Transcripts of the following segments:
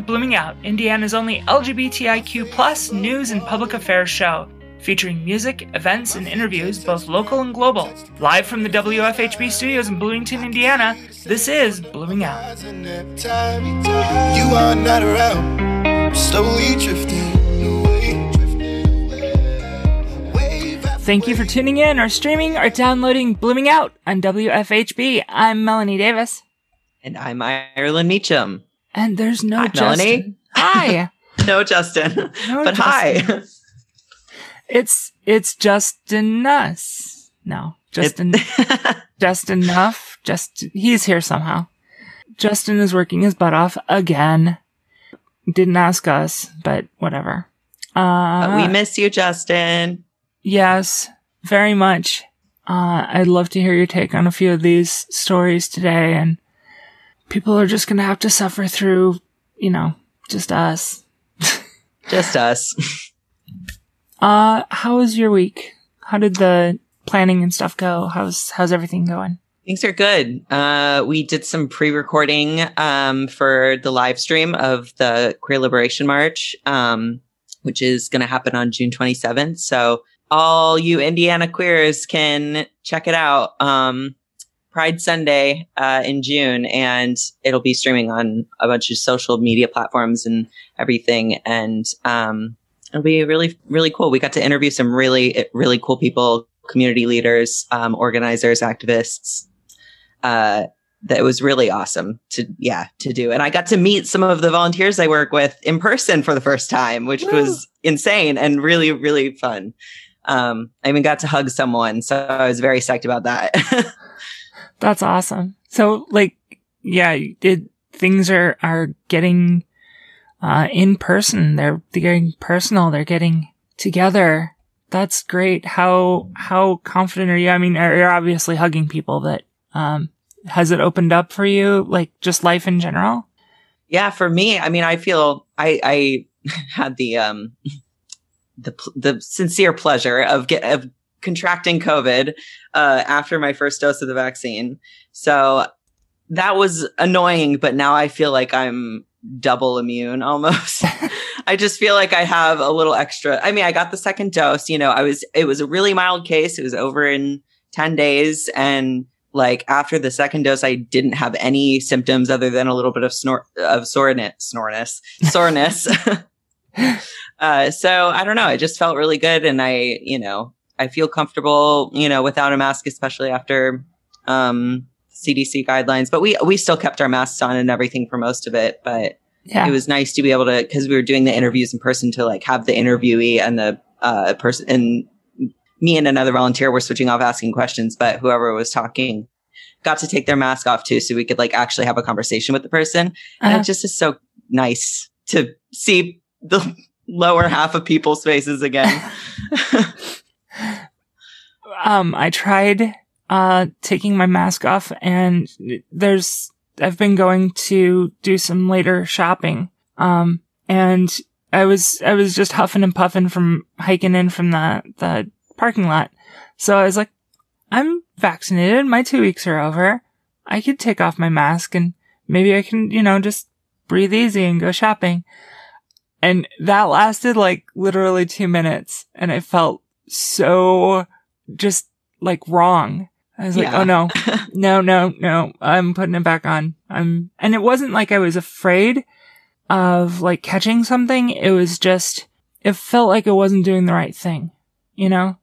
Welcome Blooming Out, Indiana's only LGBTIQ plus news and public affairs show, featuring music, events, and interviews, both local and global. Live from the WFHB studios in Bloomington, Indiana, this is Blooming Out. You are not around, slowly drifting away. Thank you for tuning in or streaming or downloading Blooming Out on WFHB. I'm Melanie Davis. And I'm Ireland Meacham. And there's no Hi, Justin. Melanie. Hi. No, Justin. No, but hi. It's it's just us. No, Justin. just enough. Just he's here somehow. Justin is working his butt off again. Didn't ask us, but whatever. Uh, But we miss you, Justin. yes, very much. Uh, I'd love to hear your take on a few of these stories today, and people are just gonna have to suffer through, you know, just us. Just us. Uh, how was your week? How did the planning and stuff go? How's how's everything going? Things are good. Uh, we did some pre-recording um, for the live stream of the Queer Liberation March, um, which is going to happen on June 27th. So all you Indiana queers can check it out. Um, Pride Sunday uh, in June, and it'll be streaming on a bunch of social media platforms and everything. And um, it'll be really, really cool. We got to interview some really, really cool people, community leaders, um, organizers, activists. Uh, that was really awesome to, yeah, to do. And I got to meet some of the volunteers I work with in person for the first time, which was insane and really, really fun. Um, I even got to hug someone. So I was very psyched about that. That's awesome. So like, yeah, it, things are, are getting, uh, in person. They're, they're getting personal. They're getting together. That's great. How, how confident are you? I mean, you're obviously hugging people, but, um, has it opened up for you? Like just life in general? Yeah, for me, I mean, I feel I I had the um the the sincere pleasure of get of contracting COVID uh after my first dose of the vaccine. So that was annoying, but now I feel like I'm double immune almost. I just feel like I have a little extra. I mean, I got the second dose, you know, I was it was a really mild case. It was over in 10 days and like after the second dose, I didn't have any symptoms other than a little bit of snort of soreness, soreness, soreness. uh, so I don't know. It just felt really good, and I, you know, I feel comfortable, you know, without a mask, especially after um, CDC guidelines. But we we still kept our masks on and everything for most of it. But Yeah. it was nice to be able to because we were doing the interviews in person to like have the interviewee and the uh, person and me and another volunteer were switching off asking questions, but whoever was talking got to take their mask off too, so we could like actually have a conversation with the person. And Uh-huh. it just is so nice to see the lower half of people's faces again. um i tried uh taking my mask off and there's i've been going to do some later shopping. Um and i was i was just huffing and puffing from hiking in from the the parking lot. So i was like i'm vaccinated. My two weeks are over. I could take off my mask and maybe i can you know just breathe easy and go shopping. And that lasted like literally two minutes and i felt so just like wrong. I was like, Yeah. oh no, no, no, no, I'm putting it back on. I'm, and it wasn't like I was afraid of like catching something. It was just, it felt like I wasn't doing the right thing, you know?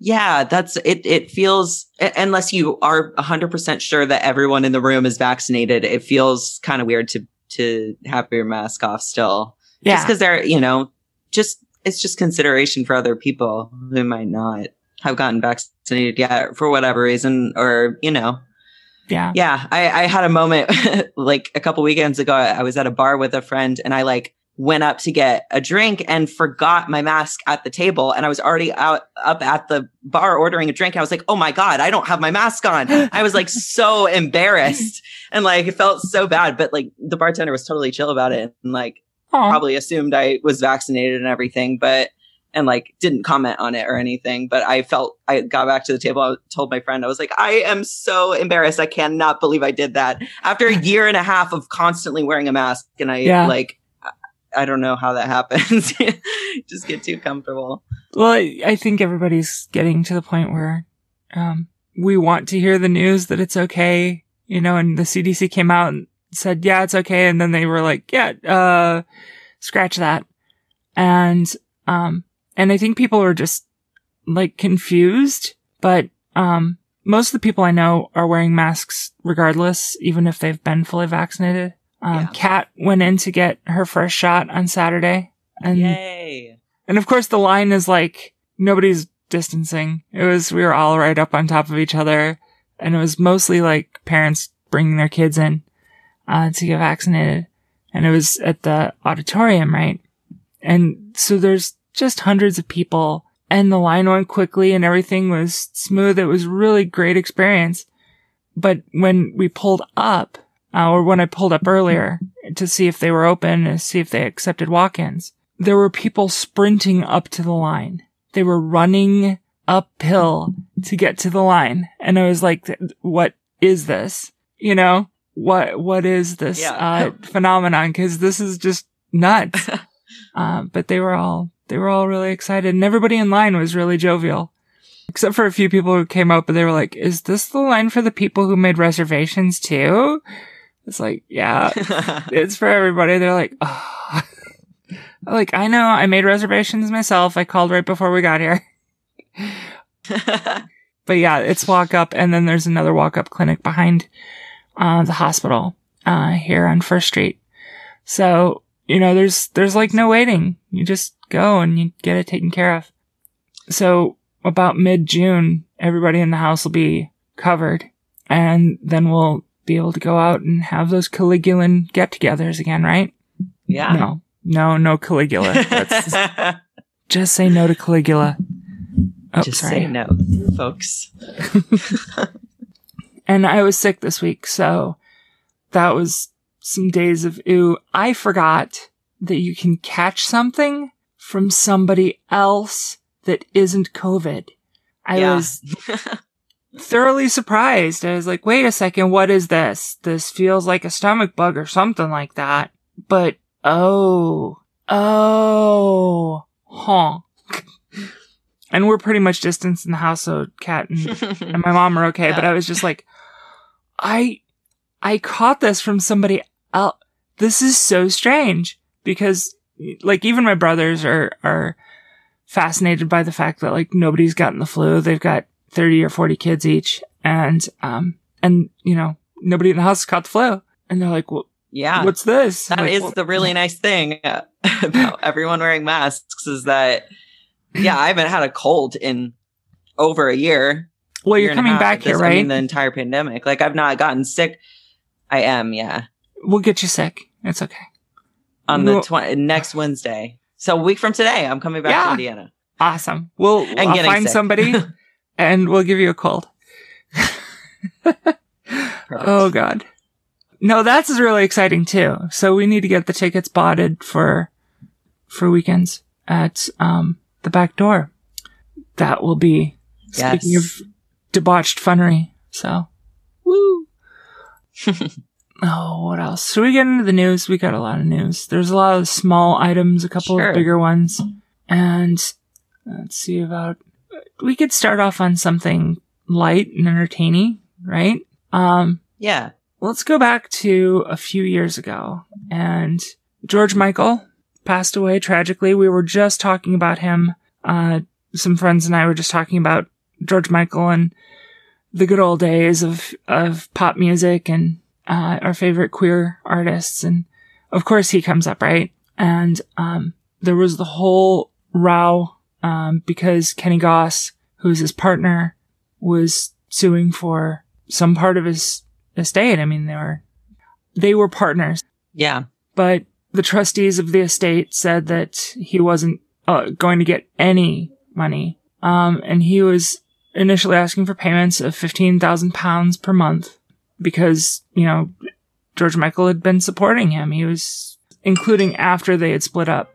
yeah, that's it. It feels unless you are hundred percent sure that everyone in the room is vaccinated, it feels kind of weird to to have your mask off still. Just Yeah. because they're, you know, just it's just consideration for other people who might not have gotten vaccinated yet for whatever reason, or you know, Yeah. yeah. I, I had a moment like a couple weekends ago. I was at a bar with a friend, and I like went up to get a drink and forgot my mask at the table, and I was already out up at the bar ordering a drink. I was like, "Oh my god, I don't have my mask on!" I was like so embarrassed and like it felt so bad, but like the bartender was totally chill about it and like Aw. probably assumed I was vaccinated and everything. But and like didn't comment on it or anything. But I felt I got back to the table. I told my friend, I was like, I am so embarrassed. I cannot believe I did that after a year and a half of constantly wearing a mask. And I Yeah. like, I- don't know how that happens. Just get too comfortable. Well, I, I think everybody's getting to the point where, um, we want to hear the news that it's okay, you know, and the CDC came out and said, yeah, it's okay. And then they were like, yeah, uh, scratch that. And, um, and I think people are just like confused, but, um, most of the people I know are wearing masks regardless, even if they've been fully vaccinated. Um, Yeah. Kat went in to get her first shot on Saturday and Yay. and of course, the line is like nobody's distancing. It was, we were all right up on top of each other. And it was mostly like parents bringing their kids in, uh, to get vaccinated. And it was at the auditorium, right? And so there's just hundreds of people and the line went quickly and everything was smooth. It was really great experience. But when we pulled up, uh, or when I pulled up earlier to see if they were open and see if they accepted walk-ins, there were people sprinting up to the line. They were running uphill to get to the line. And I was like, what is this? You know, what, what is this, Yeah. uh, phenomenon? Cause this is just nuts. uh, but they were all, they were all really excited and everybody in line was really jovial. Except for a few people who came up, but they were like, is this the line for the people who made reservations too? It's like, yeah, it's for everybody. They're like, oh. like, I know I made reservations myself. I called right before we got here. But yeah, it's walk up and then there's another walk up clinic behind, uh, the hospital, uh, here on First Street. So, you know, there's, there's like no waiting. You just go and you get it taken care of. So about mid June, everybody in the house will be covered and then we'll be able to go out and have those Caligulan get togethers again, right? yeah. No, no, no Caligula. That's, just say no to Caligula. Oh, Just sorry. say no, folks. And I was sick this week, so that was some days of ooh. I forgot that you can catch something from somebody else that isn't COVID. I Yeah. was thoroughly surprised. I was like, wait a second, what is this? This feels like a stomach bug or something like that. But oh, oh, huh. and we're pretty much distanced in the house, so Kat and and my mom are okay, but I was just like, I, I caught this from somebody else. This is so strange because like even my brothers are, are fascinated by the fact that like nobody's gotten the flu. They've got 30 or 40 kids each and, um, and you know, nobody in the house caught the flu. And they're like, well, yeah. what's this? That Like, is well- the really nice thing about everyone wearing masks is that, yeah, I haven't had a cold in over a year. well, you're coming back here, right? I mean, the entire pandemic. Like, I've not gotten sick. I am, yeah, we'll get you sick. It's okay. On the Well- tw- next Wednesday. So a week from today, I'm coming back Yeah. to Indiana. Awesome. We'll, And I'll find sick. somebody and we'll give you a cold. Oh god. No, that's really exciting too. So we need to get the tickets botted for for weekends at um the back door. That will be speaking of debauched funnery. So woo. oh, what else? Should we get into the news? We got a lot of news. There's a lot of small items, a couple Sure. of bigger ones. And let's see about we could start off on something light and entertaining, right? Um Yeah. let's go back to a few years ago and George Michael passed away tragically. We were just talking about him. Uh, some friends and I were just talking about George Michael and the good old days of, of pop music and, uh, our favorite queer artists. And of course he comes up, right? And, um, there was the whole row, um, because Kenny Goss, who's his partner, was suing for some part of his estate. I mean, they were, they were partners, Yeah. but the trustees of the estate said that he wasn't uh, going to get any money. Um, and he was initially asking for payments of 15,000 pounds per month because, you know, George Michael had been supporting him. He was, including after they had split up.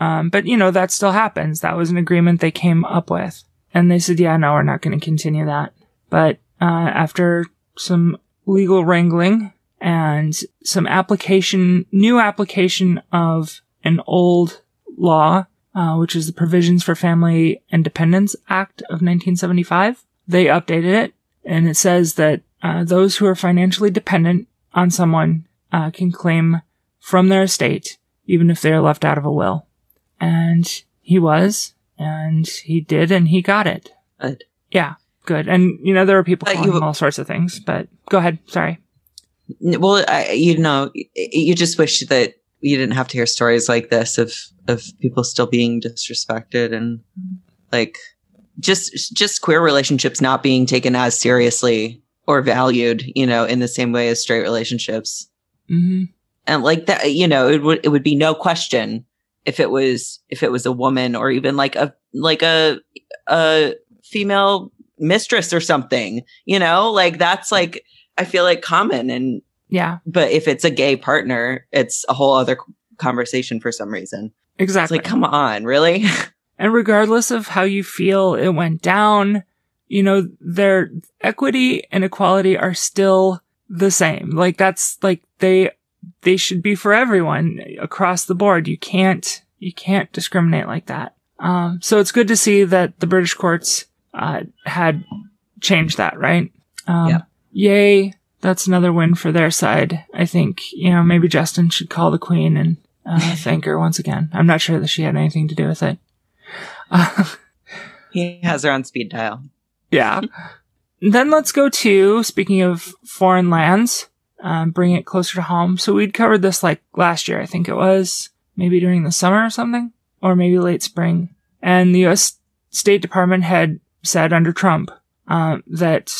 Um, but you know, that still happens. That was an agreement they came up with. And they said, yeah, no, we're not going to continue that. But, uh, after some legal wrangling and some application, new application of an old law, uh, which is the Provisions for Family and Dependents Act of 1975. They updated it and it says that uh, those who are financially dependent on someone uh, can claim from their estate, even if they are left out of a will. And he was, and he did, and he got it. Good. Yeah, good. And you know there are people calling you- all sorts of things, but go ahead. Sorry. Well, I, you know, you just wish that you didn't have to hear stories like this of of people still being disrespected and like just just queer relationships not being taken as seriously or valued, you know, in the same way as straight relationships. hmm And like that, you know, it would it would be no question if it was if it was a woman or even like a like a a female mistress or something, you know, like that's like I feel like common and Yeah, but if it's a gay partner, it's a whole other conversation for some reason. It's exactly. like, come on, really? And regardless of how you feel it went down, you know, their equity and equality are still the same. Like that's like they, they should be for everyone across the board. You can't, you can't discriminate like that. Um, so it's good to see that the British courts, uh, had changed that, right? Um, Yeah. yay. That's another win for their side. I think, you know, maybe Justin should call the queen and, uh, thank her once again. I'm not sure that she had anything to do with it. Uh, he has her on speed dial. Yeah. then let's go to, speaking of foreign lands, um, bring it closer to home. So we'd covered this like last year, I think it was, maybe during the summer or something, or maybe late spring. And the U.S. State Department had said under Trump, um, that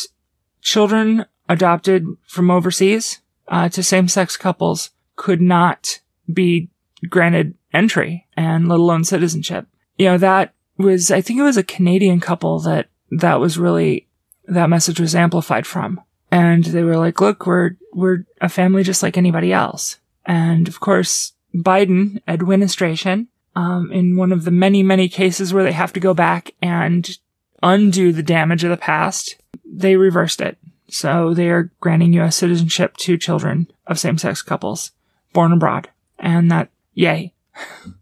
children adopted from overseas, uh, to same-sex couples could not be granted entry and let alone citizenship. You know, that was, I think it was a Canadian couple that that was really, that message was amplified from. And they were like, look, we're, we're a family just like anybody else. And of course, Biden administration, um, in one of the many, many cases where they have to go back and undo the damage of the past, they reversed it. So they are granting U.S. citizenship to children of same-sex couples born abroad. And that, yay.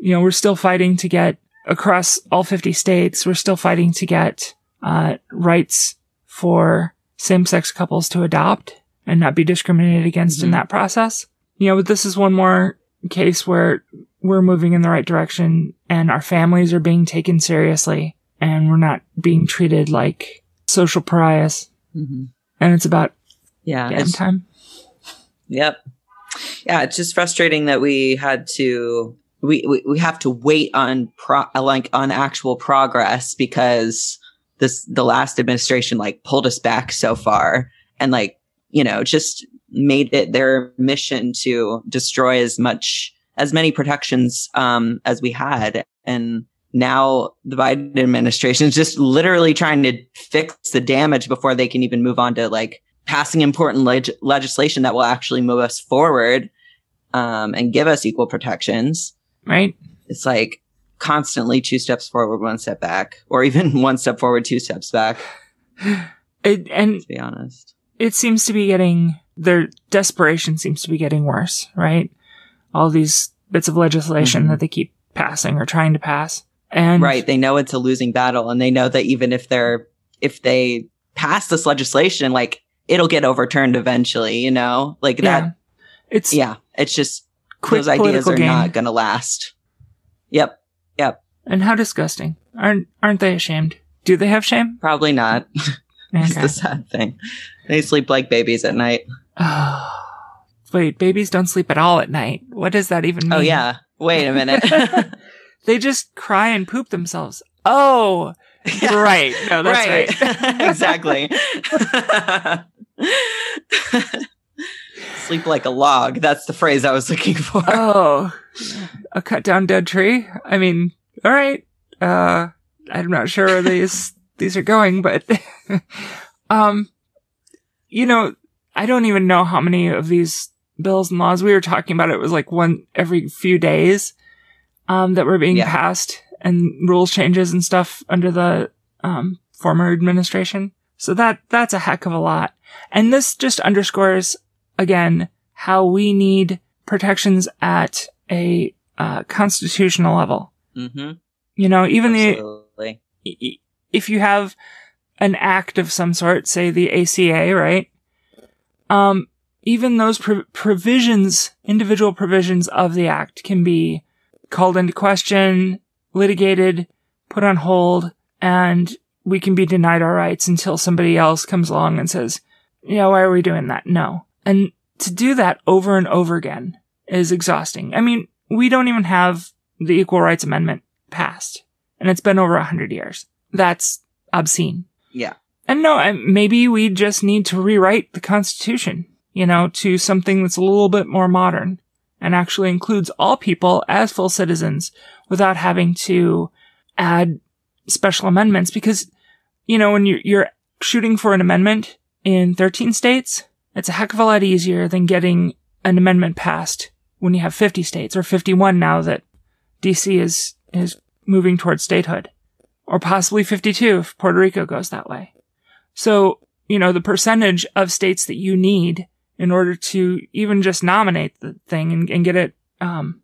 You know, we're still fighting to get across all 50 states. We're still fighting to get, uh, rights for same-sex couples to adopt and not be discriminated against in Mhm. that process. You know, but this is one more case where we're moving in the right direction and our families are being taken seriously and we're not being treated like social pariahs. Mm-hmm. And it's about Yeah. damn time. Yep. Yeah, it's just frustrating that we had to we we, we have to wait on pro like on actual progress because this the last administration like pulled us back so far and like you know just made it their mission to destroy as much as many protections um as we had and now the Biden administration is just literally trying to fix the damage before they can even move on to like passing important leg- legislation that will actually move us forward um, and give us equal protections. Right? It's like constantly two steps forward, one step back, or even one step forward, two steps back. It, and To be honest, it seems to be getting, their desperation seems to be getting worse, right? All these bits of legislation Mhm. that they keep passing or trying to pass. And right? They know it's a losing battle, and they know that even if they're if they pass this legislation, like it'll get overturned eventually. You know, like yeah, that. it's Yeah, it's just quick those ideas are game. not going to last. Yep, Yep. and how disgusting. Aren't, aren't they ashamed? Do they have shame? probably not. It's Okay. the sad thing. They sleep like babies at night. Wait, babies don't sleep at all at night. What does that even oh, mean? Oh yeah. Wait a minute. they just cry and poop themselves. Oh, Yeah. right. No, that's right. exactly. Sleep like a log. That's the phrase I was looking for. oh, a cut down dead tree. I mean, all right. Uh, I'm not sure where these these are going, but um, you know, I don't even know how many of these bills and laws we were talking about. It was like one every few days. um, that were being Yeah. passed and rules changes and stuff under the um, former administration. So that that's a heck of a lot. And this just underscores again how we need protections at a uh, constitutional level. Mm-hmm. You know, even the Absolutely. i- if you have an act of some sort, say the ACA, right? Um, even those pro- provisions, individual provisions of the act can be called into question, litigated, put on hold, and we can be denied our rights until somebody else comes along and says, yeah, why are we doing that? No. And to do that over and over again is exhausting. I mean, we don't even have the Equal Rights Amendment passed, and it's been over a hundred years. That's obscene. Yeah. And no, maybe we just need to rewrite the Constitution, you know, to something that's a little bit more modern and actually includes all people as full citizens without having to add special amendments because, you know, when you're, you're shooting for an amendment in 13 states, it's a heck of a lot easier than getting an amendment passed when you have 50 states or 51 now that DC is, is moving towards statehood or possibly 52 if Puerto Rico goes that way. So, you know, the percentage of states that you need in order to even just nominate the thing and, and get it, um,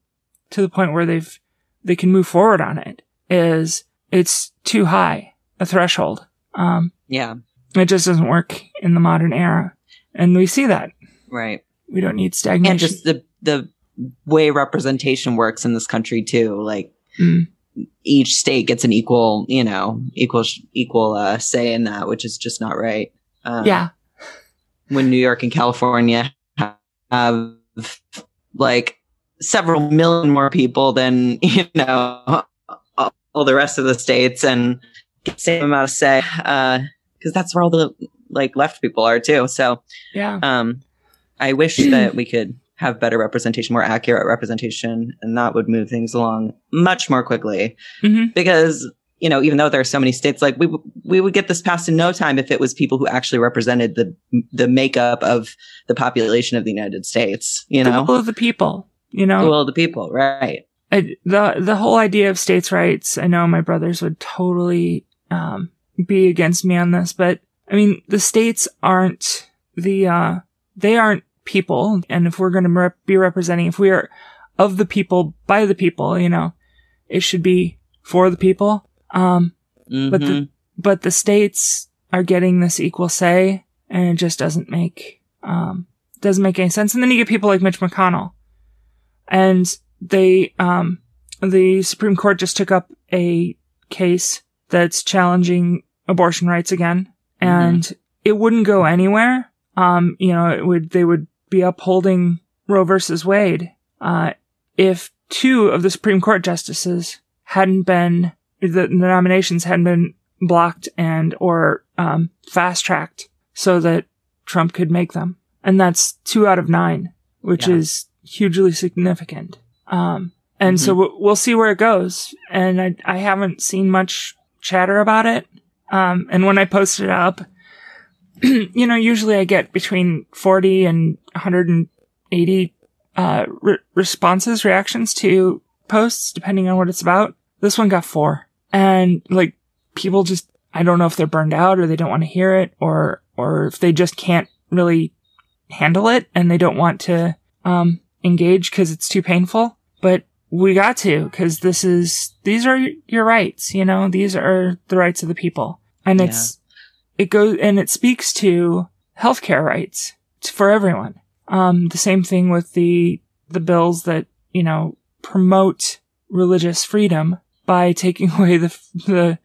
to the point where they've, they can move forward on it is, it's too high a threshold. Um, Yeah. it just doesn't work in the modern era. And we see that. Right. We don't need stagnation. And just the the way representation works in this country too. Like Mm. each state gets an equal, you know, equal equal uh, say in that, which is just not right. Um, yeah. when New York and California have like several million more people than you know all the rest of the states and get the same amount of say because that's where all the like left people are too. So Yeah. um, I wish that we could have better representation, more accurate representation, and that would move things along much more quickly. hmm Because you know, even though there are so many states, like we w- we would get this passed in no time if it was people who actually represented the the makeup of the population of the United States. You The know, will of the people, you know? the will of the people, right? I, the the whole idea of states' rights. I know my brothers would totally um, be against me on this, but I mean the states aren't the uh, they aren't people, and if we're going to rep- be representing, if we are of the people by the people, you know, it should be for the people. Um, but Mhm. the but the states are getting this equal say, and it just doesn't make um doesn't make any sense. And then you get people like Mitch McConnell, and they um the Supreme Court just took up a case that's challenging abortion rights again, and it wouldn't go anywhere. Um, you know, it would they would be upholding Roe versus Wade uh, if two of the Supreme Court justices hadn't been the, the nominations hadn't been blocked and or um, fast tracked so that Trump could make them, and that's two out of nine, which Yeah. is hugely significant. Um, and so we'll, we'll see where it goes. And I, I haven't seen much chatter about it. Um, and when I post it up, you know, usually I get between 40 and 180 uh, re- responses, reactions to posts, depending on what it's about. This one got four. And like people just, I don't know if they're burned out or they don't want to hear it or, or if they just can't really handle it and they don't want to, um, engage because it's too painful. But we got to because this is, these are your rights, you know, these are the rights of the people. And Yeah. it's, it goes, and it speaks to healthcare rights for everyone. Um, the same thing with the, the bills that, you know, promote religious freedom by taking away the, the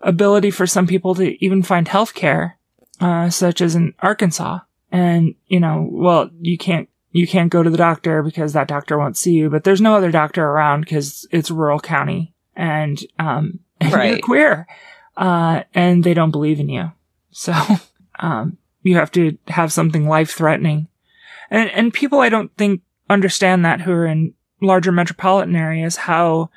ability for some people to even find healthcare, uh, such as in Arkansas. And, you know, well, you can't, you can't go to the doctor because that doctor won't see you, but there's no other doctor around because it's rural county and, um, and you're queer. Uh, and they don't believe in you. So, um, you have to have something life threatening. And, and people I don't think understand that who are in larger metropolitan areas, how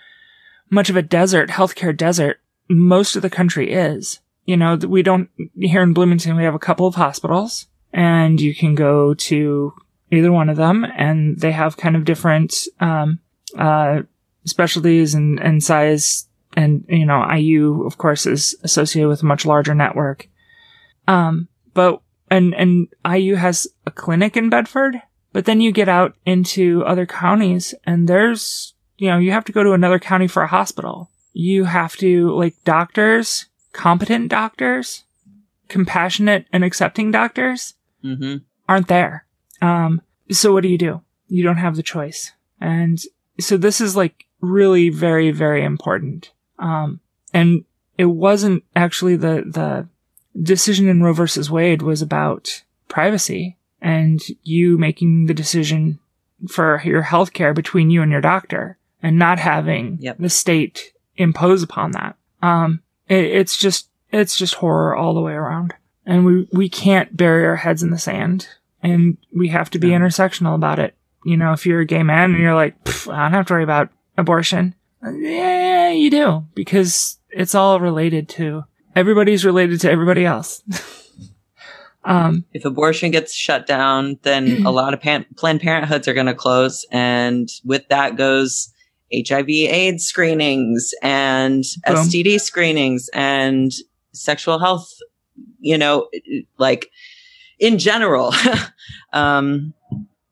much of a desert, healthcare desert, most of the country is. You know, we don't, here in Bloomington, we have a couple of hospitals and you can go to either one of them and they have kind of different, um, uh, specialties and, and size. And, you know, IU, of course, is associated with a much larger network. Um, but, and, and IU has a clinic in Bedford, but then you get out into other counties and there's, you know, you have to go to another county for a hospital. You have to, like, doctors, competent doctors, compassionate and accepting doctors hmm aren't there. Um, so what do you do? You don't have the choice. And so this is like really very, very important. Um, and it wasn't actually the, the decision in Roe versus Wade was about privacy and you making the decision for your healthcare between you and your doctor and not having Yep. the state impose upon that. Um, it, it's just, it's just horror all the way around. And we, we can't bury our heads in the sand and we have to be No. intersectional about it. You know, if you're a gay man and you're like, I don't have to worry about abortion. Yeah, you do because it's all related to everybody's related to everybody else. um, If abortion gets shut down, then a lot of pan- Planned Parenthoods are going to close, and with that goes HIV/AIDS screenings and Boom. STD screenings and sexual health. You know, like in general, um,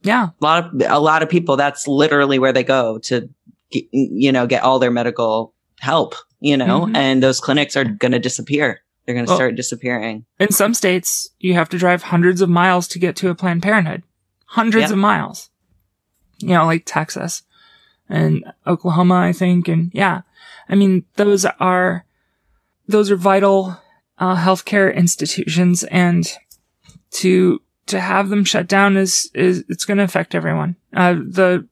yeah, a lot of a lot of people. That's literally where they go to, you know, get all their medical help. You know, Mhm. and those clinics are going to disappear. They're going to Well- start disappearing. in some states, you have to drive hundreds of miles to get to a Planned Parenthood. Hundreds Yeah. of miles. You know, like Texas and Oklahoma, I think. And yeah, I mean, those are, those are vital, uh, healthcare institutions and to, to have them shut down is, is, it's going to affect everyone. Uh, the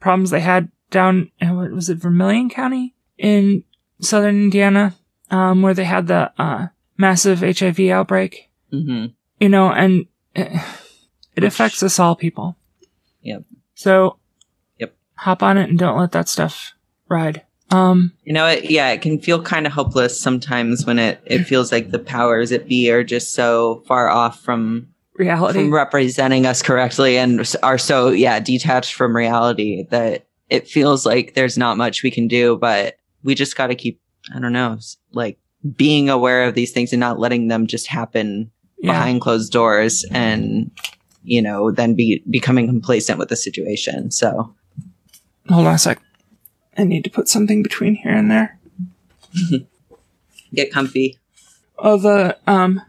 problems they had down, in, what was it, Vermillion County in southern Indiana, um, where they had the, uh, massive HIV outbreak hmm you know, and it, it affects us all, people. Yep. So, Yep. hop on it and don't let that stuff ride. Um, You know, it, yeah, it can feel kind of hopeless sometimes when it, it feels like the powers that be are just so far off from reality. from representing us correctly and are so yeah detached from reality that it feels like there's not much we can do. But we just got to keep I don't know like being aware of these things and not letting them just happen yeah. behind closed doors and you know then be becoming complacent with the situation. So Hold on a sec. I need to put something between here and there. get comfy. Oh, the, um,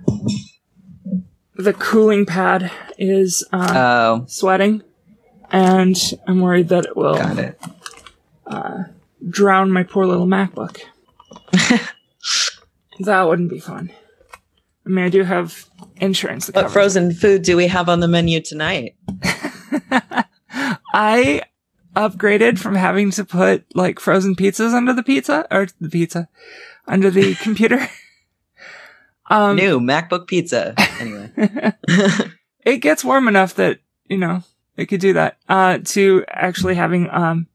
the cooling pad is, uh, Oh, sweating and I'm worried that it will got it. drown my poor little MacBook. that wouldn't be fun. I mean, I do have insurance. What frozen food do we have on the menu tonight? I upgraded from having to put like frozen pizzas under the pizza or the pizza under the computer. Um, New MacBook pizza. Anyway. it gets warm enough that, you know, it could do that. Uh, to actually having, um,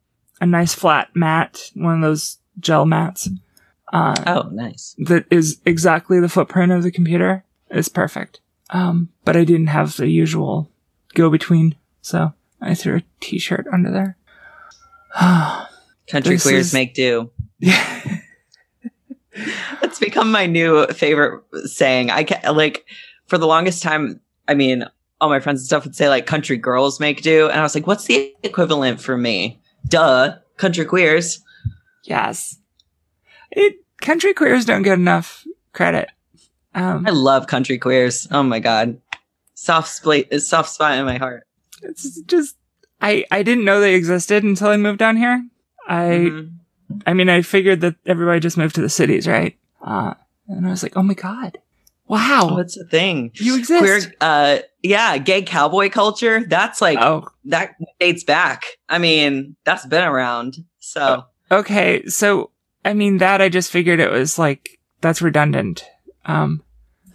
a nice flat mat, one of those gel mats, uh, oh, nice. that is exactly the footprint of the computer It's perfect. Um, but I didn't have the usual go between, so I threw a t-shirt under there. Country This queers is- make do. yeah. It's become my new favorite saying. I can like for the longest time. I mean, all my friends and stuff would say like "country girls make do," and I was like, "What's the equivalent for me?" Duh, country queers. Yes. It, country queers don't get enough credit. Um, I love country queers. Oh my god, soft spot, soft spot in my heart. it's just, I, I didn't know they existed until I moved down here. I, Mhm. I mean, I figured that everybody just moved to the cities, right? Uh, and I was like, oh my God. Wow. What's a thing? you exist. Queer, uh, yeah, gay cowboy culture. That's like oh, that dates back. I mean, that's been around. So okay. So, I mean, that I just figured it was like, that's redundant. Um,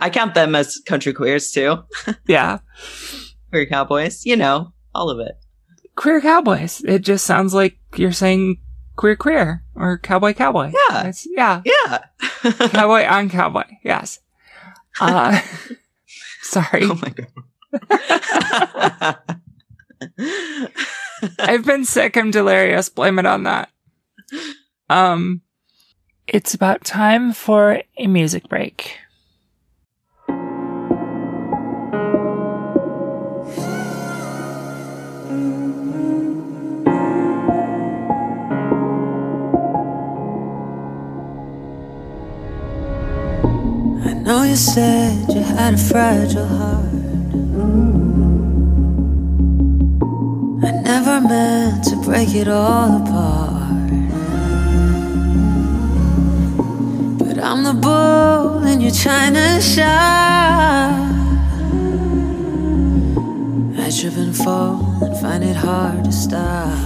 I count them as country queers too. yeah. queer cowboys, you know, all of it. Queer cowboys. It just sounds like you're saying queer queer or cowboy cowboy. Yeah. It's, yeah. Yeah. cowboy on cowboy. Yes. Uh, sorry. Oh my god. I've been sick. I'm delirious. Blame it on that. Um, it's about time for a music break. know you said you had a fragile heart. I never meant to break it all apart. But I'm the bull in your china shop. I trip and fall and find it hard to stop.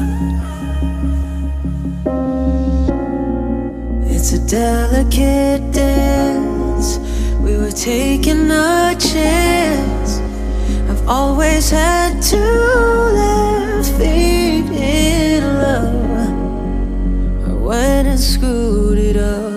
It's a delicate dance we were taking a chance. I've always had to left feet in love. I went and screwed it up.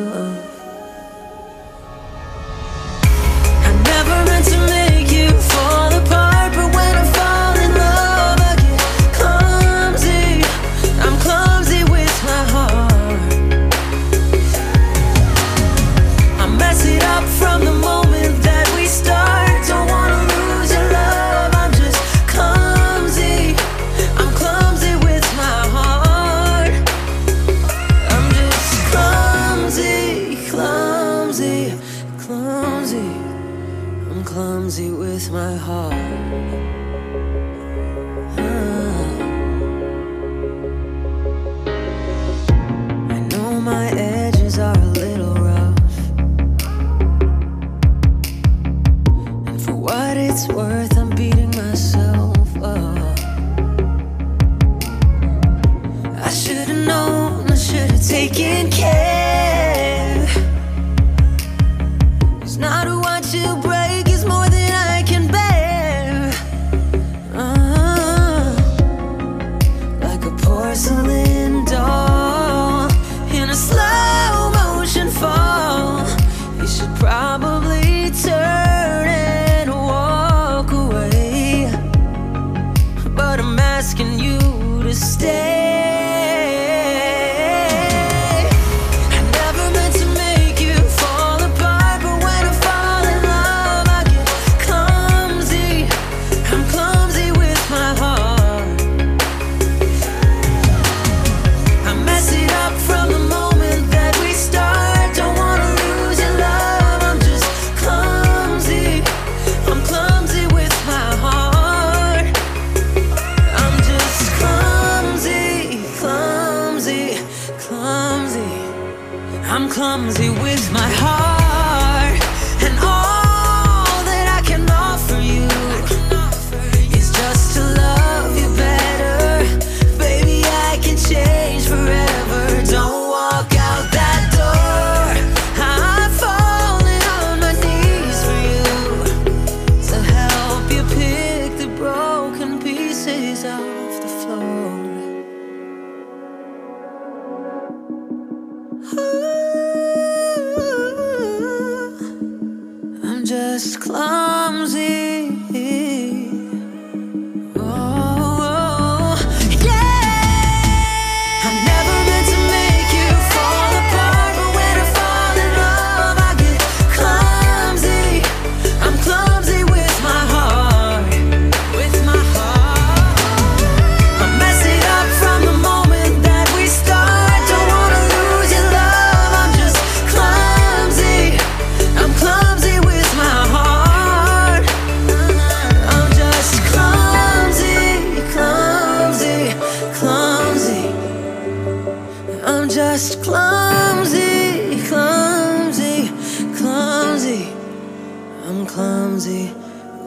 I'm clumsy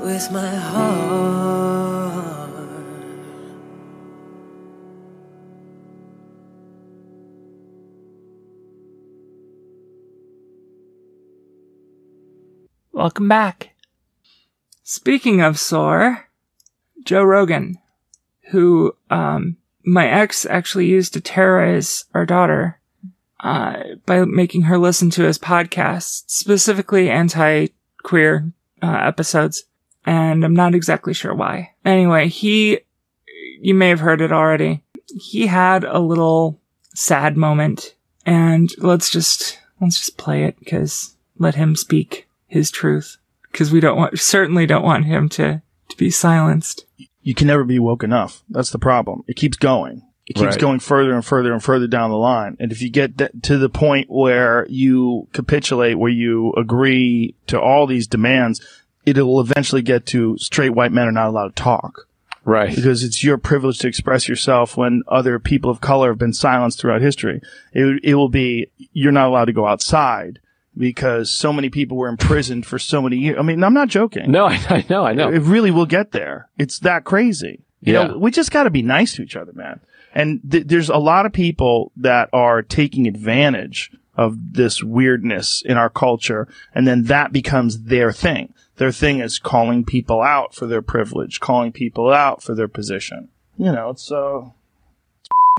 with my heart. Welcome back. Speaking of sore, Joe Rogan, who um, my ex actually used to terrorize our daughter uh, by making her listen to his podcast, specifically anti queer uh, episodes, and I'm not exactly sure why. Anyway, he, you may have heard it already. He had a little sad moment, and let's just let's just play it because let him speak his truth because we don't want certainly don't want him to to be silenced. You can never be woke enough. That's the problem. It keeps going. It keeps Right. going further and further and further down the line. And if you get th- to the point where you capitulate, where you agree to all these demands, it'll eventually get to straight white men are not allowed to talk Right. because it's your privilege to express yourself when other people of color have been silenced throughout history. It, it will be, you're not allowed to go outside because so many people were imprisoned for so many years. I mean, I'm not joking. No, I, I know, I know. It really will get there. It's that crazy. You Yeah. know, we just got to be nice to each other, man. And th- there's a lot of people that are taking advantage of this weirdness in our culture, and then that becomes their thing. Their thing is calling people out for their privilege, calling people out for their position. You know, it's uh,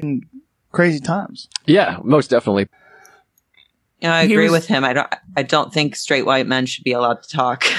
it's crazy times. Yeah, most definitely. You know, I He agree was- with him. I don't. I don't think straight white men should be allowed to talk.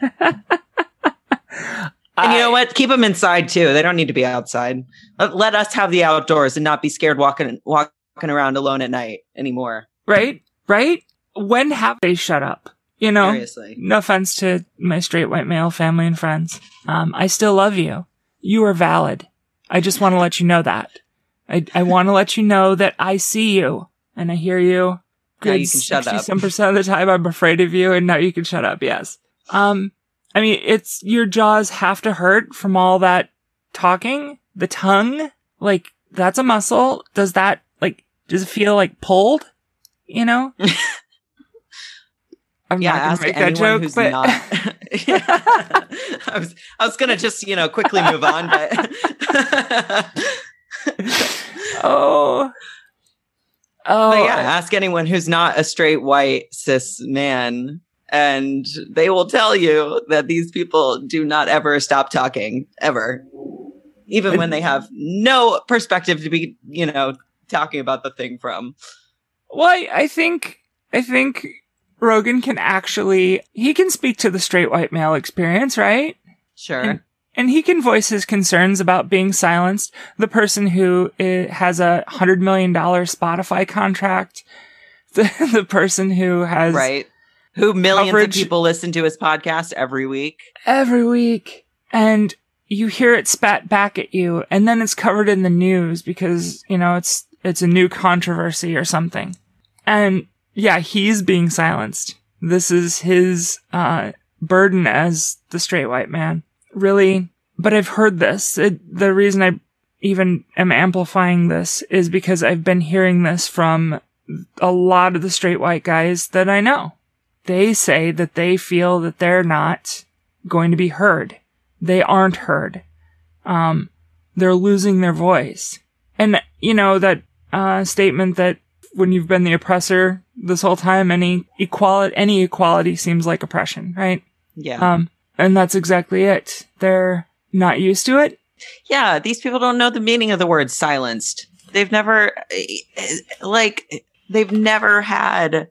and you know what? Keep them inside too. They don't need to be outside. Let, us have the outdoors and not be scared walking walking around alone at night anymore. Right? Right? When have they shut up? You know? Seriously. No offense to my straight white male family and friends. Um, I still love you. You are valid. I just want to let you know that. I, I want to let you know that I see you and I hear you. Now you can shut up. Some percent of the time I'm afraid of you and now you can shut up. Yes. Um, I mean, it's your jaws have to hurt from all that talking. The tongue, like that's a muscle. Does that like, does it feel like pulled? You know? I'm yeah, not gonna ask make anyone that joke, who's but not. I was I was gonna just you know quickly move on, but oh, oh, But yeah, oh. ask anyone who's not a straight white cis man, and they will tell you that these people do not ever stop talking, ever. Even when they have no perspective to be, you know, talking about the thing from. Well, I, I think I think Rogan can actually he can speak to the straight white male experience, right? Sure. And, and he can voice his concerns about being silenced. The person who uh, has a hundred million dollar Spotify contract, the the person who has right. Who millions Coverage. of people listen to his podcast every week. every week, and you hear it spat back at you, and then it's covered in the news because you know it's it's a new controversy or something, and yeah, he's being silenced. This is his uh, burden as the straight white man, really. But I've heard this. It, the reason I even am amplifying this is because I've been hearing this from a lot of the straight white guys that I know. They say that they feel that they're not going to be heard. They aren't heard. Um, they're losing their voice. And, you know, that, uh, statement that when you've been the oppressor this whole time, any equality, any equality seems like oppression, right? Yeah. Um, and that's exactly it. They're not used to it. yeah, these people don't know the meaning of the word silenced. They've never, eh, like, they've never had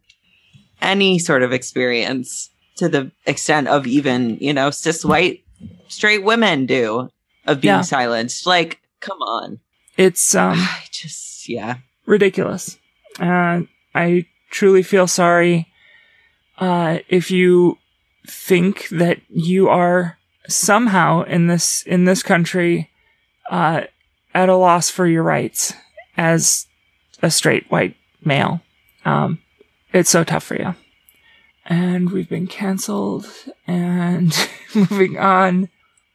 any sort of experience to the extent of even, you know, cis white straight women do of being Yeah. silenced. Like, come on. It's, um, I just, yeah. ridiculous. Uh, I truly feel sorry uh, if you think that you are somehow in this in this country uh, at a loss for your rights as a straight white male. Um, it's so tough for you. And we've been canceled. And moving on.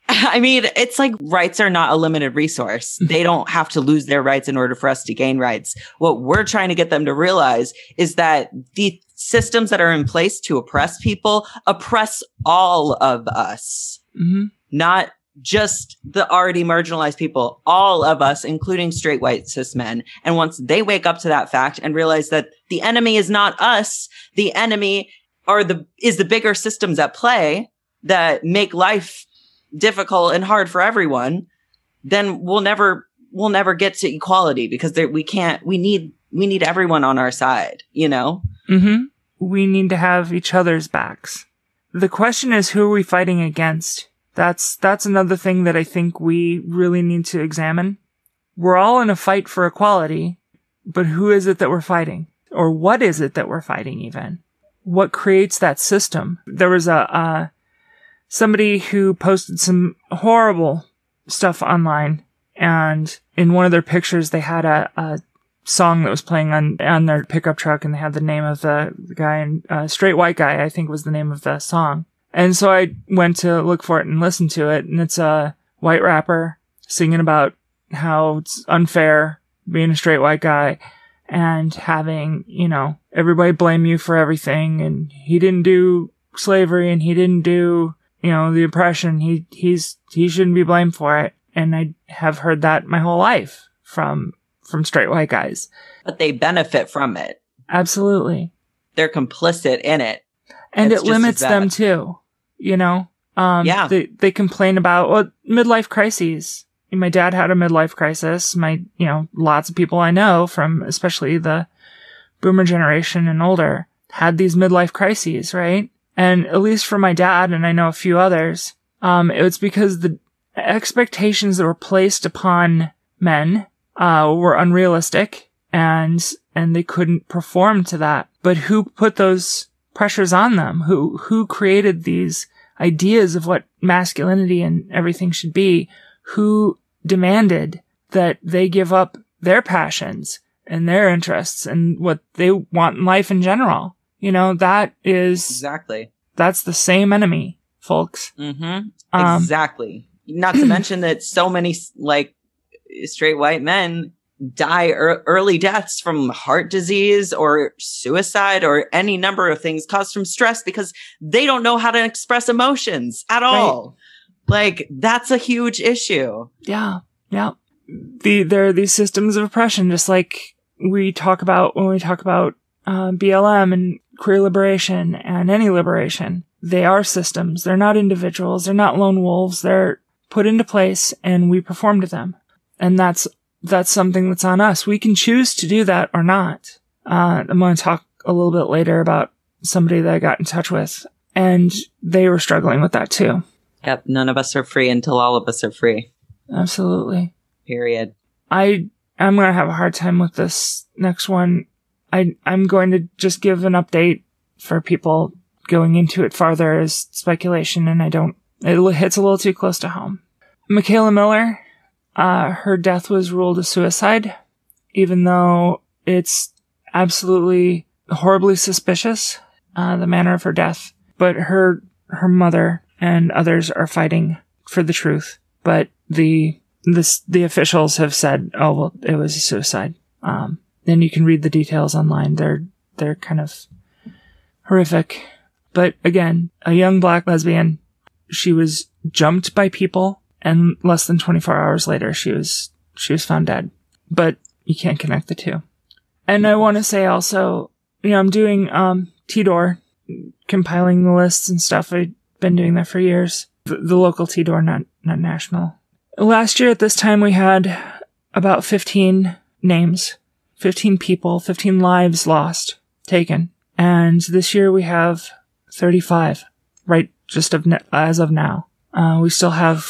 I mean, it's like rights are not a limited resource. They don't have to lose their rights in order for us to gain rights. What we're trying to get them to realize is that the systems that are in place to oppress people oppress all of us, hmm not just the already marginalized people, all of us, including straight white cis men. And once they wake up to that fact and realize that the enemy is not us, the enemy are the, is the bigger systems at play that make life difficult and hard for everyone, then we'll never, we'll never get to equality because there, we can't, we need, we need everyone on our side, you know? hmm We need to have each other's backs. The question is, who are we fighting against? That's, that's another thing that I think we really need to examine. We're all in a fight for equality, but who is it that we're fighting? Or what is it that we're fighting even? What creates that system? There was a, uh, somebody who posted some horrible stuff online and in one of their pictures they had a, a song that was playing on on their pickup truck and they had the name of the, guy and uh, straight white guy i think was the name of the song and so i went to look for it and listen to it and it's a white rapper singing about how it's unfair being a straight white guy and having you know everybody blame you for everything and he didn't do slavery and he didn't do you know the oppression. He he's he shouldn't be blamed for it. And i have heard that my whole life from from straight white guys. But they benefit from it. absolutely. They're complicit in it. and It's it limits them too you know? Um Yeah. they they complain about well midlife crises. My dad had a midlife crisis. My you know lots of people i know from especially the boomer generation and older had these midlife crises right? And at least for my dad and i know a few others um it was because the expectations that were placed upon men uh were unrealistic and and they couldn't perform to that. But who put those pressures on them? Who who created these ideas of what masculinity and everything should be who demanded that they give up their passions and their interests and what they want in life in general you know that is Exactly. that's the same enemy folks Mm-hmm. um exactly. Not to mention that so many like straight white men die ear early deaths from heart disease or suicide or any number of things caused from stress because they don't know how to express emotions at all. Like that's a huge issue. Yeah, yeah. The there are these systems of oppression, just like we talk about when we talk about uh, BLM and queer liberation and any liberation. They are systems. They're not individuals. They're not lone wolves. They're put into place, and we perform to them. And that's that's something that's on us. We can choose to do that or not. Uh, I'm going to talk a little bit later about somebody that I got in touch with, and they were struggling with that too. Yep. None of us are free until all of us are free. Absolutely. Period. I I'm gonna have a hard time with this next one. I I'm going to just give an update for people going into it farther as speculation, and I don't. It hits a little too close to home. Mikayla Miller, uh, her death was ruled a suicide, even though it's absolutely horribly suspicious, uh, the manner of her death. But her her mother and others are fighting for the truth. But the this the officials have said, oh well, it was a suicide. Um, then you can read the details online. They're they're kind of horrific. But again, a young black lesbian, she was jumped by people, and less than 24 hours later, she was she was found dead. But you can't connect the two. And I want to say also, you know, I'm doing um TDOR, compiling the lists and stuff. I've been doing that for years. The, the local TDOR, not not national. Last year at this time, we had about 15 names, 15 people, 15 lives lost, taken. And this year we have 35, right? Just of, ne- as of now. Uh, we still have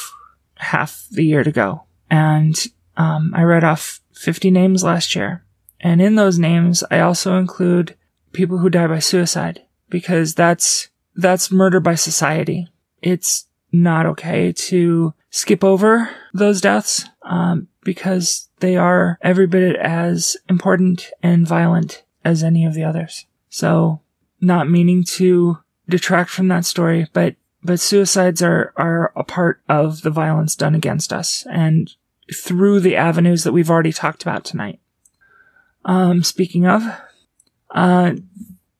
half the year to go. And, um, I read off 50 names last year. And in those names, I also include people who die by suicide because that's, that's murder by society. It's not okay to skip over those deaths um, because they are every bit as important and violent as any of the others. So, not meaning to detract from that story, but but suicides are are a part of the violence done against us, and through the avenues that we've already talked about tonight. Um, speaking of, uh,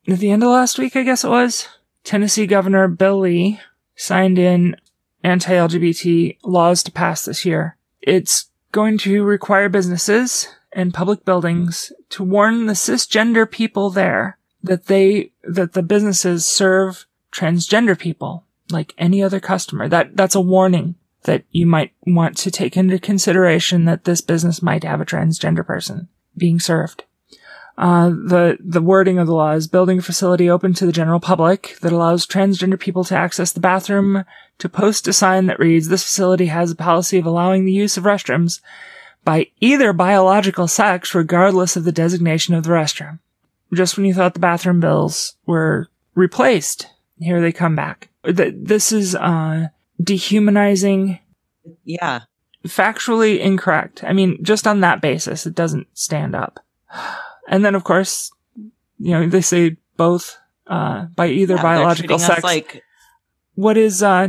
at the end of last week, I guess it was Tennessee Governor Bill Lee signed in anti-LGBT laws to pass this year. It's going to require businesses and public buildings to warn the cisgender people there that they, that the businesses serve transgender people like any other customer. That, that's a warning that you might want to take into consideration that this business might have a transgender person being served. Uh, the the wording of the law is building a facility open to the general public that allows transgender people to access the bathroom to post a sign that reads, "This facility has a policy of allowing the use of restrooms by either biological sex, regardless of the designation of the restroom." Just when you thought the bathroom bills were replaced, here they come back. Th- This is uh, dehumanizing Yeah. factually incorrect. I mean, just on that basis, it doesn't stand up. And then, of course, you know, they say both, uh, by either Yeah, biological sex. like what is, uh,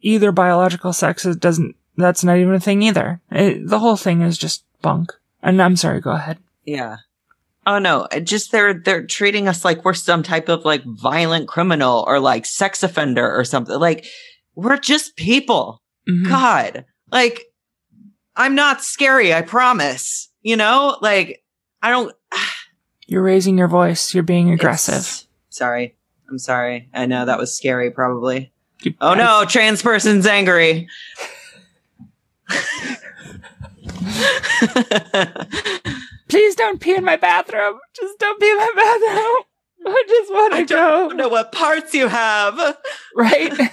either biological sex it doesn't, that's not even a thing either. It, the whole thing is just bunk. And I'm sorry, go ahead. Yeah. Oh no, just they're they're treating us like we're some type of like violent criminal or like sex offender or something. Like we're just people. Mhm. God. Like I'm not scary, I promise. You know? Like I don't You're raising your voice. You're being aggressive. Sorry. I'm sorry. I know that was scary probably. You- Oh no, trans person's angry. Please don't pee in my bathroom. Just don't pee in my bathroom. I just want I to don't go. know what parts you have. Right?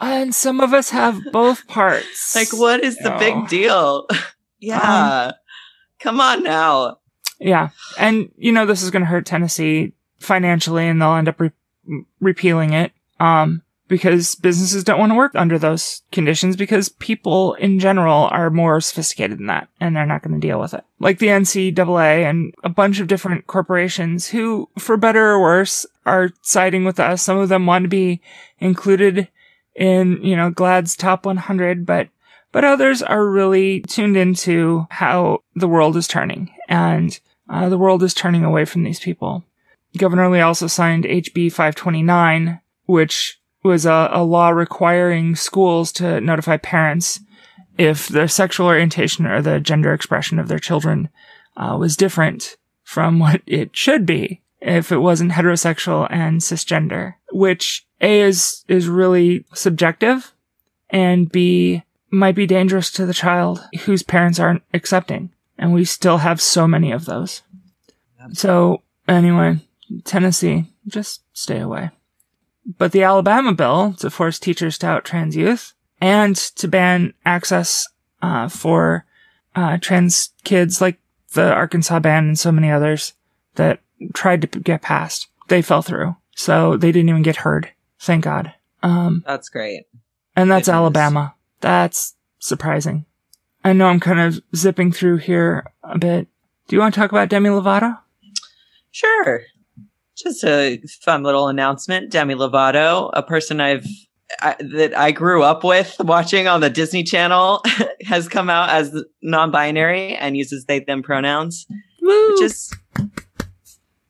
and some of us have both parts. Like, what is the No. big deal? yeah. Come on now. Yeah. And, you know, this is going to hurt Tennessee financially and they'll end up re- repealing it. Um, because businesses don't want to work under those conditions because people in general are more sophisticated than that and they're not going to deal with it. Like the NCAA and a bunch of different corporations who, for better or worse, are siding with us. Some of them want to be included in, you know, GLAAD's top 100, but but others are really tuned into how the world is turning and uh, the world is turning away from these people. Governor Lee also signed HB 529, which was a, a law requiring schools to notify parents if the sexual orientation or the gender expression of their children uh, was different from what it should be if it wasn't heterosexual and cisgender, which A is, is really subjective and B might be dangerous to the child whose parents aren't accepting. And we still have so many of those. So anyway, Tennessee, just stay away. But the Alabama bill to force teachers to out trans youth and to ban access uh, for uh, trans kids like the Arkansas ban and so many others that tried to get passed, they fell through. So they didn't even get heard. Thank God. Um, That's great. and that's. Alabama. That's surprising. I know I'm kind of zipping through here a bit. Do you want to talk about Demi Lovato? Sure. Just a fun little announcement. Demi Lovato, a person I've I, that I grew up with watching on the Disney Channel, has come out as non-binary and uses they them pronouns, Woo! which is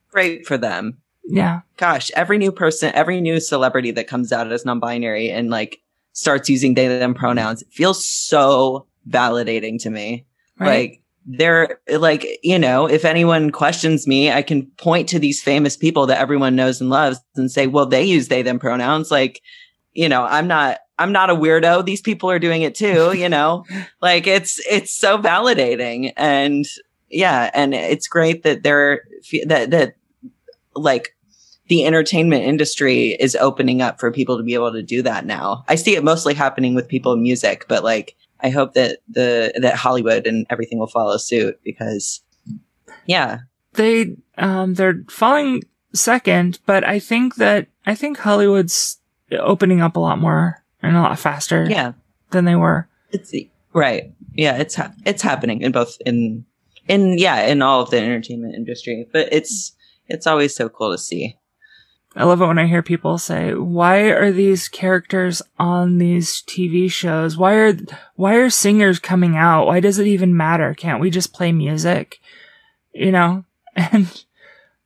great for them. yeah. Gosh, every new person, every new celebrity that comes out as non-binary and like starts using they them pronouns it feels so validating to me. Right. Like they're like, you know, if anyone questions me, I can point to these famous people that everyone knows and loves and say, well, they use they them pronouns. Like, you know, I'm not I'm not a weirdo. These people are doing it too, you know. like it's it's so validating and yeah, and it's great that they're that that like the entertainment industry is opening up for people to be able to do that now. I see it mostly happening with people in music, but like I hope that the that Hollywood and everything will follow suit because yeah, they um they're falling second, but I think that I think Hollywood's opening up a lot more and a lot faster yeah, than they were. it's right. Yeah, it's ha- it's happening in both in in yeah, in all of the entertainment industry, but it's it's always so cool to see. I love it when I hear people say, "Why are these characters on these TV shows? Why are why are singers coming out? Why does it even matter? Can't we just play music?" You know? And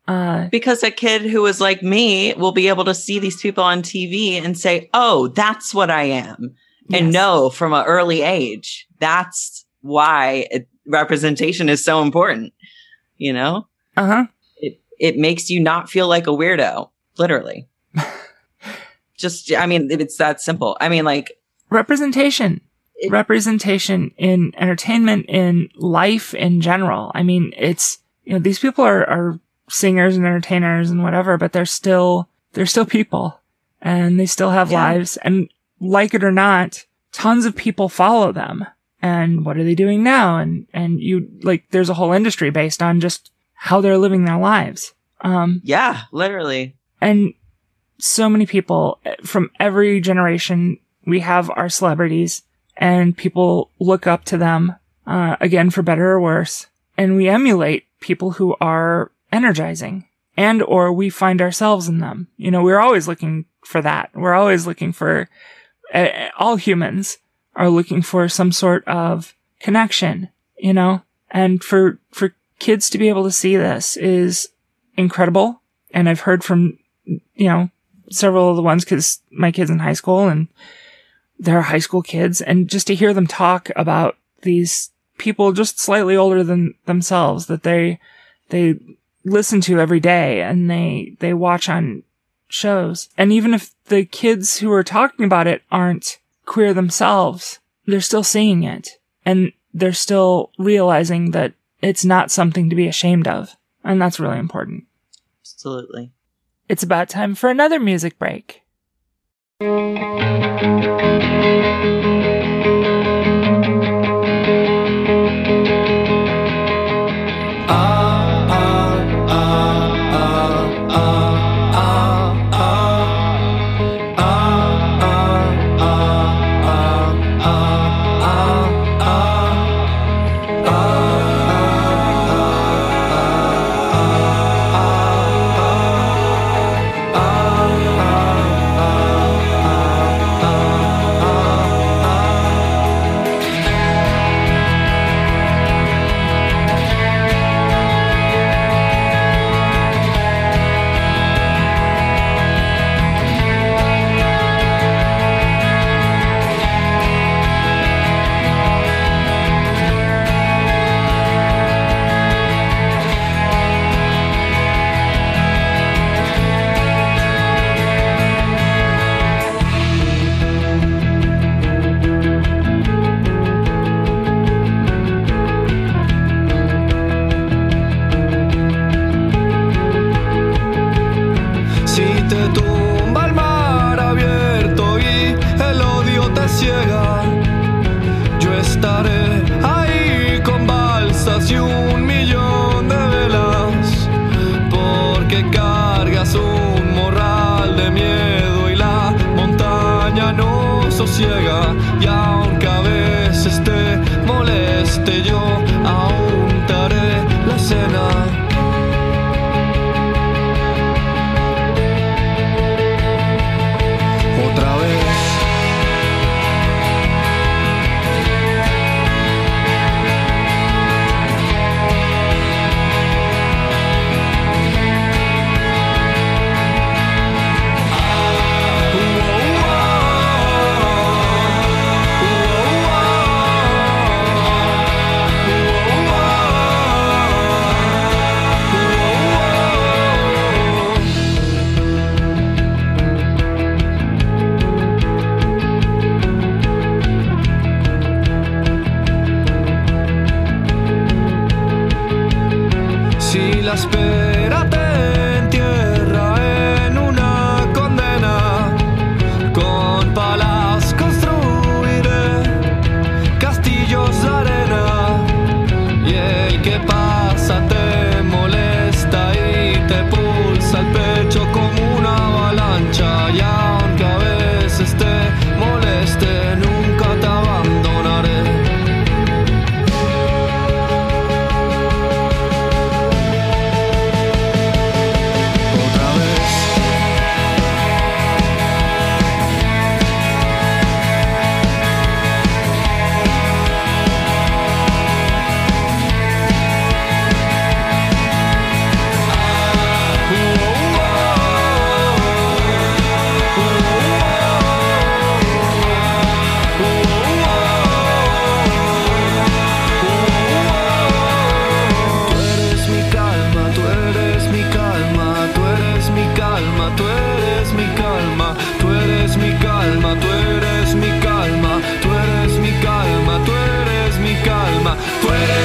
uh Because a kid who is like me will be able to see these people on TV and say, "Oh, that's what I am." and know from an early age that's why it, representation is so important you know Uh-huh. it it makes you not feel like a weirdo literally just i mean it's that simple i mean like Representation. It- representation in entertainment, in life in general. I mean, it's, you know, these people are, are singers and entertainers and whatever, but they're still, they're still people and they still have Yeah. lives. And like it or not, tons of people follow them. And what are they doing now? And, and you, like, there's a whole industry based on just how they're living their lives. Um, Yeah, literally. And so many people eh, from every generation we have our celebrities and people look up to them uh, again for better or worse. And we emulate people who are energizing and or we find ourselves in them. You know we're always looking for that. We're always looking for uh, all humans are looking for some sort of connection you know? And for for kids to be able to see this is incredible. And i've heard from you know, several of the ones because my kids in high school and they're high school kids and just to hear them talk about these people just slightly older than themselves that they, they listen to every day and they, they watch on shows. And even if the kids who are talking about it aren't queer themselves, they're still seeing it and they're still realizing that it's not something to be ashamed of. And that's really important. Absolutely. It's about time for another music break.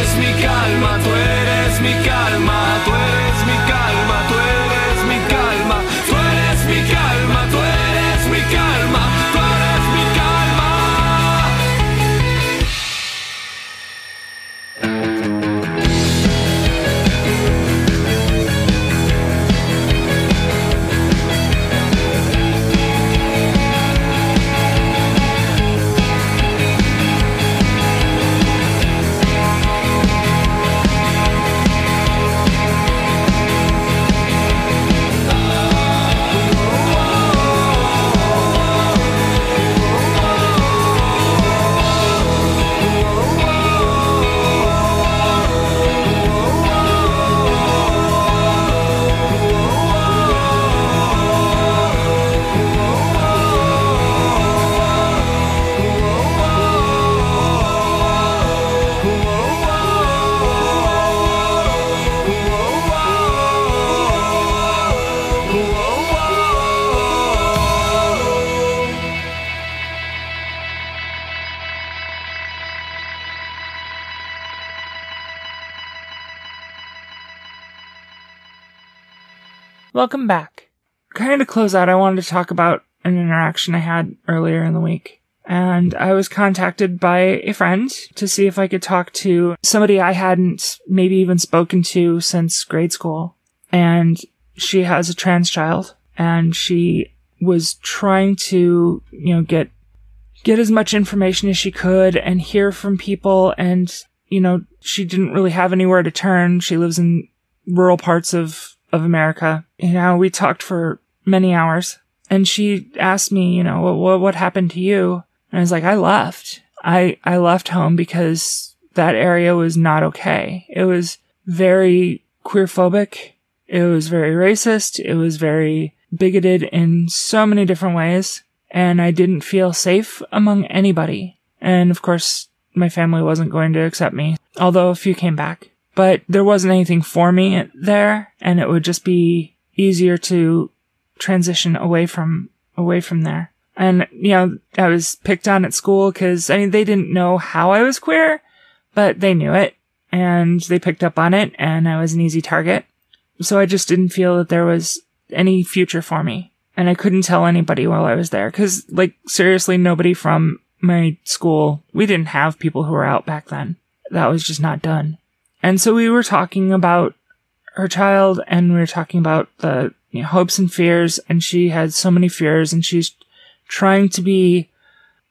Eres mi calma, tú eres mi calma, tú eres Kind of to close out, I wanted to talk about an interaction I had earlier in the week. And I was contacted by a friend to see if I could talk to somebody I hadn't maybe even spoken to since grade school. And she has a trans child and she was trying to, you know, get, get as much information as she could and hear from people. And, you know, she didn't really have anywhere to turn. She lives in rural parts of, of America. You know, we talked for many hours and she asked me, you know, what, what, happened to you? And I was like, I left. I, I left home because that area was not okay. It was very queer phobic. It was very racist. It was very bigoted in so many different ways. And I didn't feel safe among anybody. And of course, my family wasn't going to accept me, although a few came back. But there wasn't anything for me there, and it would just be easier to transition away from away from there. And you know, I was picked on at school because I mean they didn't know how I was queer, but they knew it and they picked up on it, and I was an easy target. So I just didn't feel that there was any future for me, and I couldn't tell anybody while I was there because, like, seriously, nobody from my school we didn't have people who were out back then. That was just not done. And so we were talking about her child and we were talking about the you know, hopes and fears and she had so many fears and she's trying to be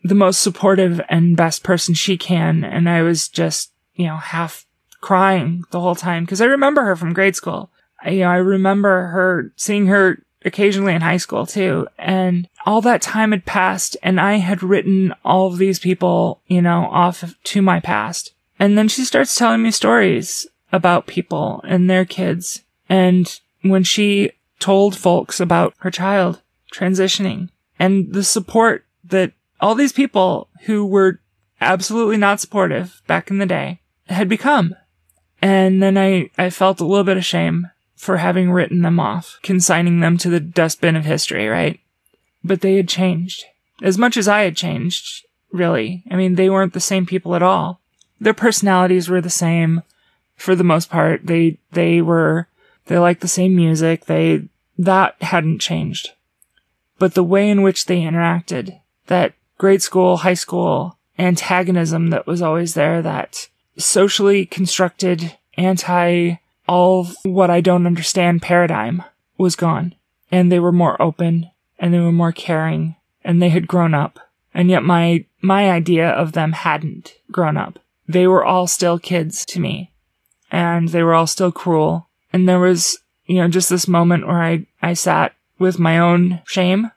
the most supportive and best person she can. And I was just, you know, half crying the whole time because I remember her from grade school. I, you know, I remember her seeing her occasionally in high school too. And all that time had passed and I had written all of these people, you know, off to my past. And then she starts telling me stories about people and their kids. And when she told folks about her child transitioning and the support that all these people who were absolutely not supportive back in the day had become. And then I, I felt a little bit of shame for having written them off, consigning them to the dustbin of history, right? But they had changed. As much as I had changed, really. I mean, they weren't the same people at all. Their personalities were the same for the most part. They, they were, they liked the same music. They, that hadn't changed. But the way in which they interacted, that grade school, high school antagonism that was always there, that socially constructed anti all what I don't understand paradigm was gone. And they were more open and they were more caring and they had grown up. And yet my, my idea of them hadn't grown up. They were all still kids to me and they were all still cruel. And there was, you know, just this moment where I, I sat with my own shame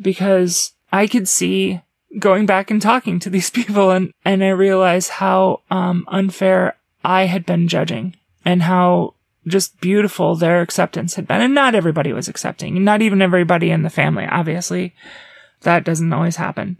because I could see going back and talking to these people and, and I realized how, um, unfair I had been judging and how just beautiful their acceptance had been. And not everybody was accepting, not even everybody in the family, obviously. That doesn't always happen.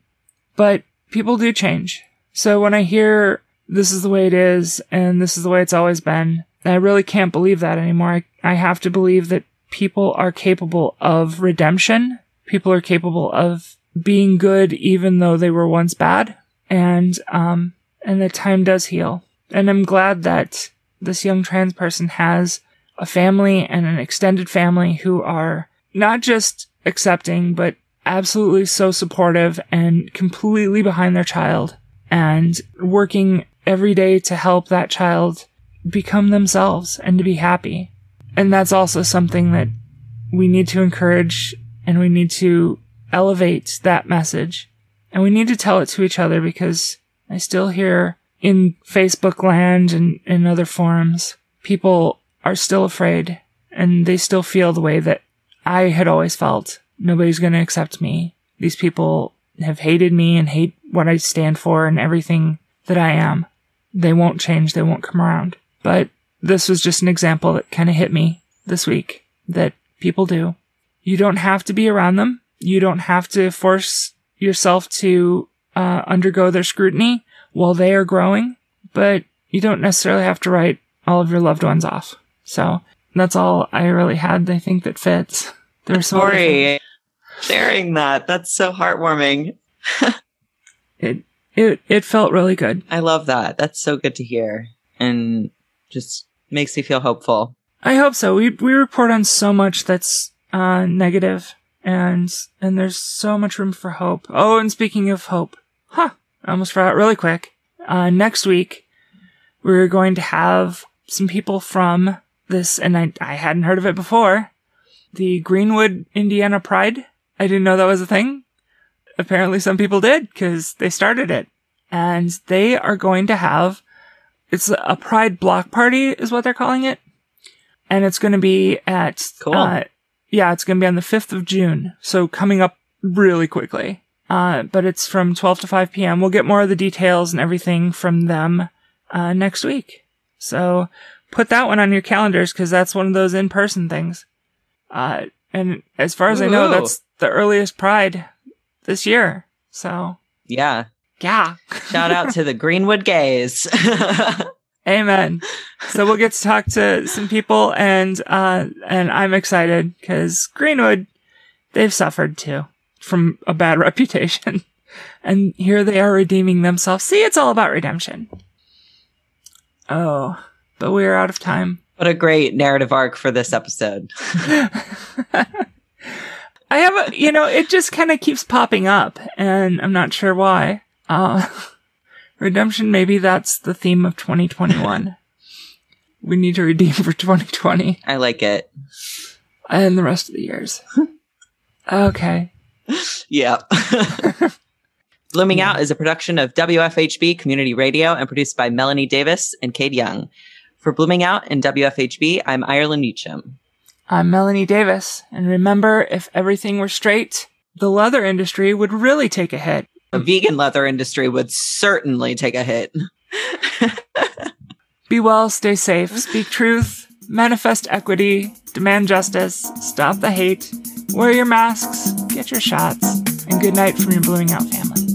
But people do change. So when I hear this is the way it is and this is the way it's always been, I really can't believe that anymore. I, I have to believe that people are capable of redemption. People are capable of being good even though they were once bad. And, um, and that time does heal And I'm glad that this young trans person has a family and an extended family who are not just accepting, but absolutely so supportive and completely behind their child and working every day to help that child become themselves and to be happy. And that's also something that we need to encourage and we need to elevate that message. And we need to tell it to each other because I still hear in Facebook land and in other forums, people are still afraid and they still feel the way that I had always felt. Nobody's going to accept me. These people have hated me and hate what I stand for and everything that I am. They won't change. They won't come around. But this was just an example that kind of hit me this week that people do. You don't have to be around them. You don't have to force yourself to uh, undergo their scrutiny while they are growing, but you don't necessarily have to write all of your loved ones off. So that's all I really had. I think that fits. There's some. Sorry, sharing that. That's so heartwarming. It it it felt really good. I love that. That's so good to hear, and just makes me feel hopeful. I hope so. We we report on so much that's uh negative and and there's so much room for hope. Oh, and speaking of hope, huh, I almost forgot really quick. Uh next week we're going to have some people from this and I I hadn't heard of it before. The Greenwood, Indiana Pride. I didn't know that was a thing. Apparently some people did cuz they started it. And they are going to have it's a pride block party is what they're calling it. And it's going to be at Cool. uh, yeah it's going to be on the 5th of june. So coming up really quickly. Uh, but it's from 12 to 5 p.m we'll get more of the details and everything from them uh, next week. So put that one on your calendars because that's one of those in-person things. Uh, and as far as i know that's the earliest pride this year. So Yeah. Yeah Shout out to the Greenwood gays. Amen. So we'll get to talk to some people and, uh, and I'm excited because Greenwood, they've suffered too from a bad reputation. And here they are redeeming themselves. See, it's all about redemption. Oh, but we are out of time. what a great narrative arc for this episode. I have a, you know, it just kind of keeps popping up and I'm not sure why. Uh, redemption, maybe that's the theme of 2021. we need to redeem for 2020 I like it. and the rest of the years. okay. Yeah. Blooming Out is a production of WFHB Community Radio and produced by Melanie Davis and Kade Young. For Blooming Out and WFHB, I'm Ireland Meacham. I'm Melanie Davis. And remember, if everything were straight, the leather industry would really take a hit. The vegan leather industry would certainly take a hit. Be well, stay safe, speak truth, manifest equity, demand justice, stop the hate, wear your masks, get your shots, and good night from your Blooming Out family.